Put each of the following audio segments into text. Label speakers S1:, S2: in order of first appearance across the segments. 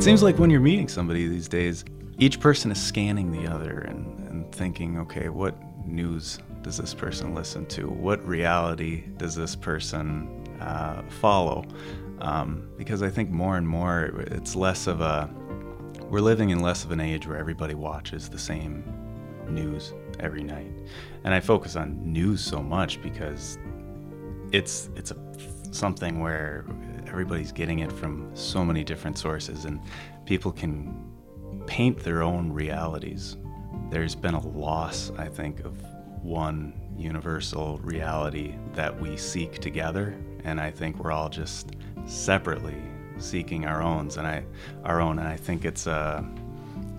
S1: It seems like when you're meeting somebody these days, each person is scanning the other and, and thinking, okay, what news does this person listen to? What reality does this person uh, follow? Um, because I think more and more it's less of a, we're living in less of an age where everybody watches the same news every night. And I focus on news so much because it's it's a something where everybody's getting it from so many different sources and people can paint their own realities. There's been a loss, I think, of one universal reality that we seek together, and I think we're all just separately seeking our own, and I, our own, and I think it's uh,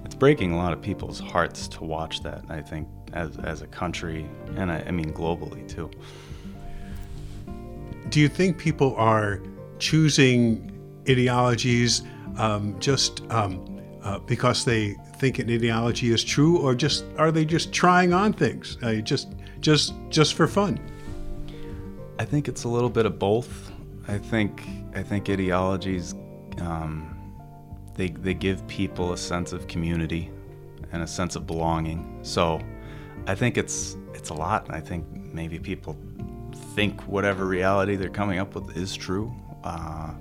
S1: it's breaking a lot of people's hearts to watch that. I think as as a country, and I, I mean globally too.
S2: Do you think people are choosing ideologies um, just um, uh, because they think an ideology is true, or just are they just trying on things, uh, just just just for fun?
S1: I think it's a little bit of both. I think I think ideologies um, they they give people a sense of community and a sense of belonging. So I think it's it's a lot. I think maybe people think whatever reality they're coming up with is true. Uh,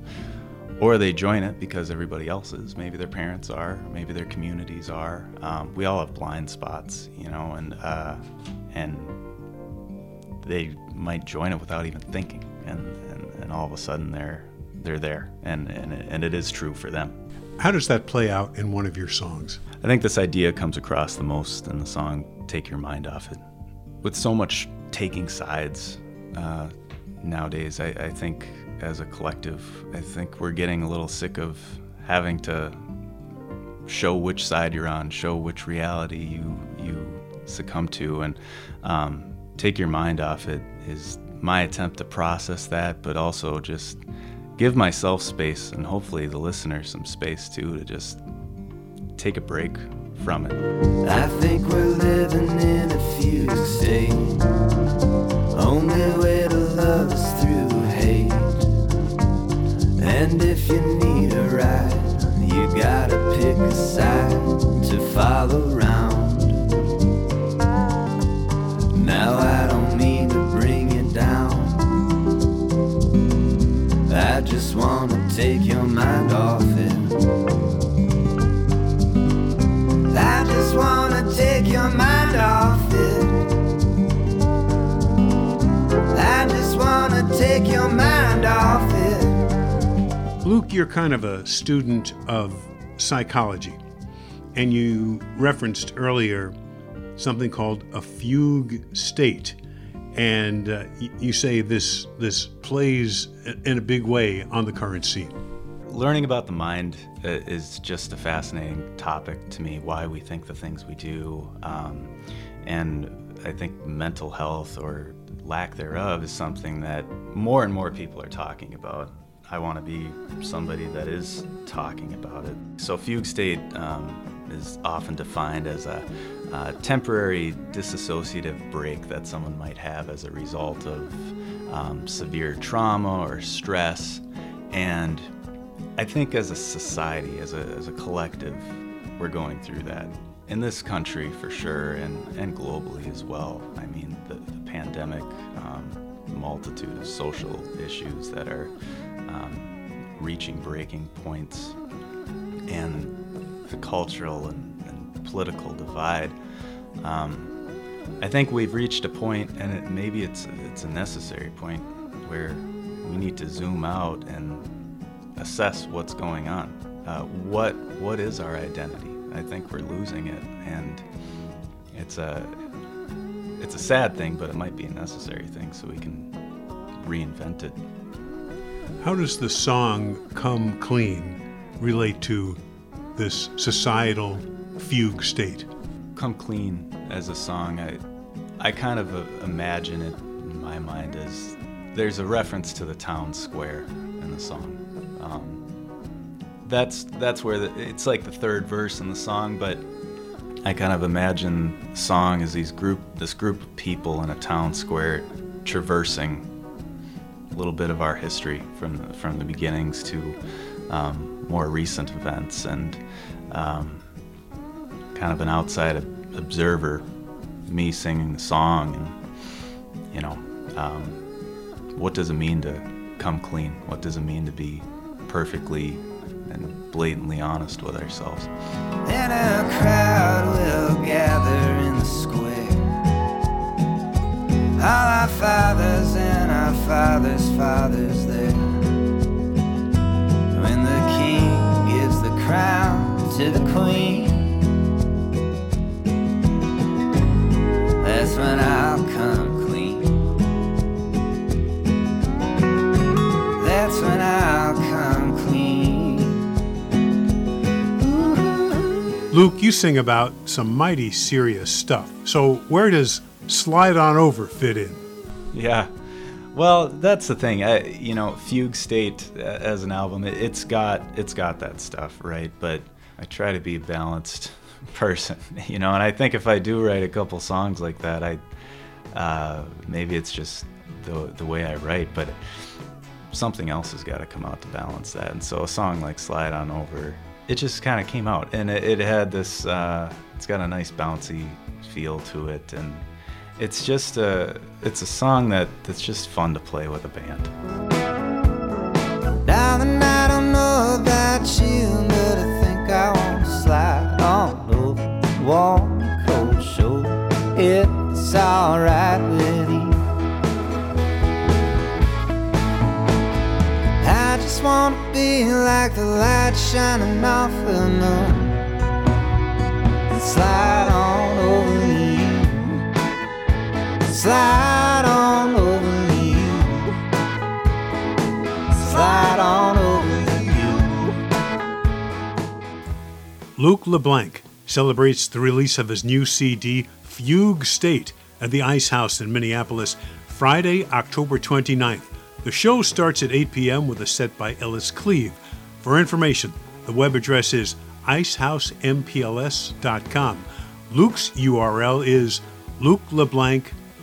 S1: or they join it because everybody else is. Maybe their parents are, maybe their communities are. Um, we all have blind spots, you know, and uh, and they might join it without even thinking, and, and, and all of a sudden they're they're there, and and it, and it is true for them.
S2: How does that play out in one of your songs?
S1: I think this idea comes across the most in the song "Take Your Mind Off It." With so much taking sides uh, nowadays, I, I think as a collective. I think we're getting a little sick of having to show which side you're on, show which reality you you succumb to, and um, take your mind off it. Is my attempt to process that, but also just give myself space and hopefully the listener some space too to just take a break from it.
S3: I think we're living in a fugue state. Only way and if you need a ride, you gotta pick a side to follow around. Now I don't mean to bring you down. I just wanna take your mind off it. I just wanna take your mind off it. I just wanna take your mind off it.
S2: Luke, you're kind of a student of psychology, and you referenced earlier something called a fugue state, and uh, you say this this plays in a big way on the current scene.
S1: Learning about the mind uh, is just a fascinating topic to me. Why we think the things we do, um, and I think mental health or lack thereof is something that more and more people are talking about. I want to be somebody that is talking about it. So, fugue state um, is often defined as a, a, temporary disassociative break that someone might have as a result of um, severe trauma or stress. And I think as a society, as a, as a collective, we're going through that. In this country, for sure, and, and globally as well. I mean, the, the pandemic, um, multitude of social issues that are um, reaching breaking points, and the cultural and, and political divide. Um, I think we've reached a point, and it, maybe it's it's a necessary point where we need to zoom out and assess what's going on. Uh, what what is our identity? I think we're losing it, and it's a it's a sad thing, but it might be a necessary thing, so we can reinvent it.
S2: How does the song Come Clean relate to this societal fugue state?
S1: Come Clean as a song, I, I kind of uh, imagine it in my mind as there's a reference to the town square in the song. Um, that's that's where the, it's like the third verse in the song, but I kind of imagine the song as these group this group of people in a town square traversing a little bit of our history from the, from the beginnings to um, more recent events and um, kind of an outside observer, me singing the song, and you know, um, what does it mean to come clean? What does it mean to be perfectly and blatantly honest with ourselves?
S3: Then a crowd will gather in the square. All our fathers and fathers' fathers there. When the king gives the crown to the queen. That's when I'll come clean. That's when I'll come clean.
S2: Luke, you sing about some mighty serious stuff. So, where does Slide On Over fit in?
S1: Yeah. Well, that's the thing. I, you know, Fugue State uh, as an album, it, it's got it's got that stuff, right? But I try to be a balanced person, you know. And I think if I do write a couple songs like that, I uh, maybe it's just the the way I write, but something else has got to come out to balance that. And so a song like "Slide On Over," it just kind of came out, and it, it had this. Uh, it's got a nice bouncy feel to it, and it's just a it's a song that that's just fun to play with a band.
S3: Don't know about you, but I think I want to slide on cold. It's alright with you. To be like the light shining off the moon. Slide on Slide on over you. Slide on over you.
S2: Luke LeBlanc celebrates the release of his new CD, Fugue State, at the Ice House in Minneapolis, Friday, October 29th. The show starts at 8 p.m. with a set by Ellis Cleve. For information, the web address is icehousempls.com. Luke's URL is lukeleblanc.com.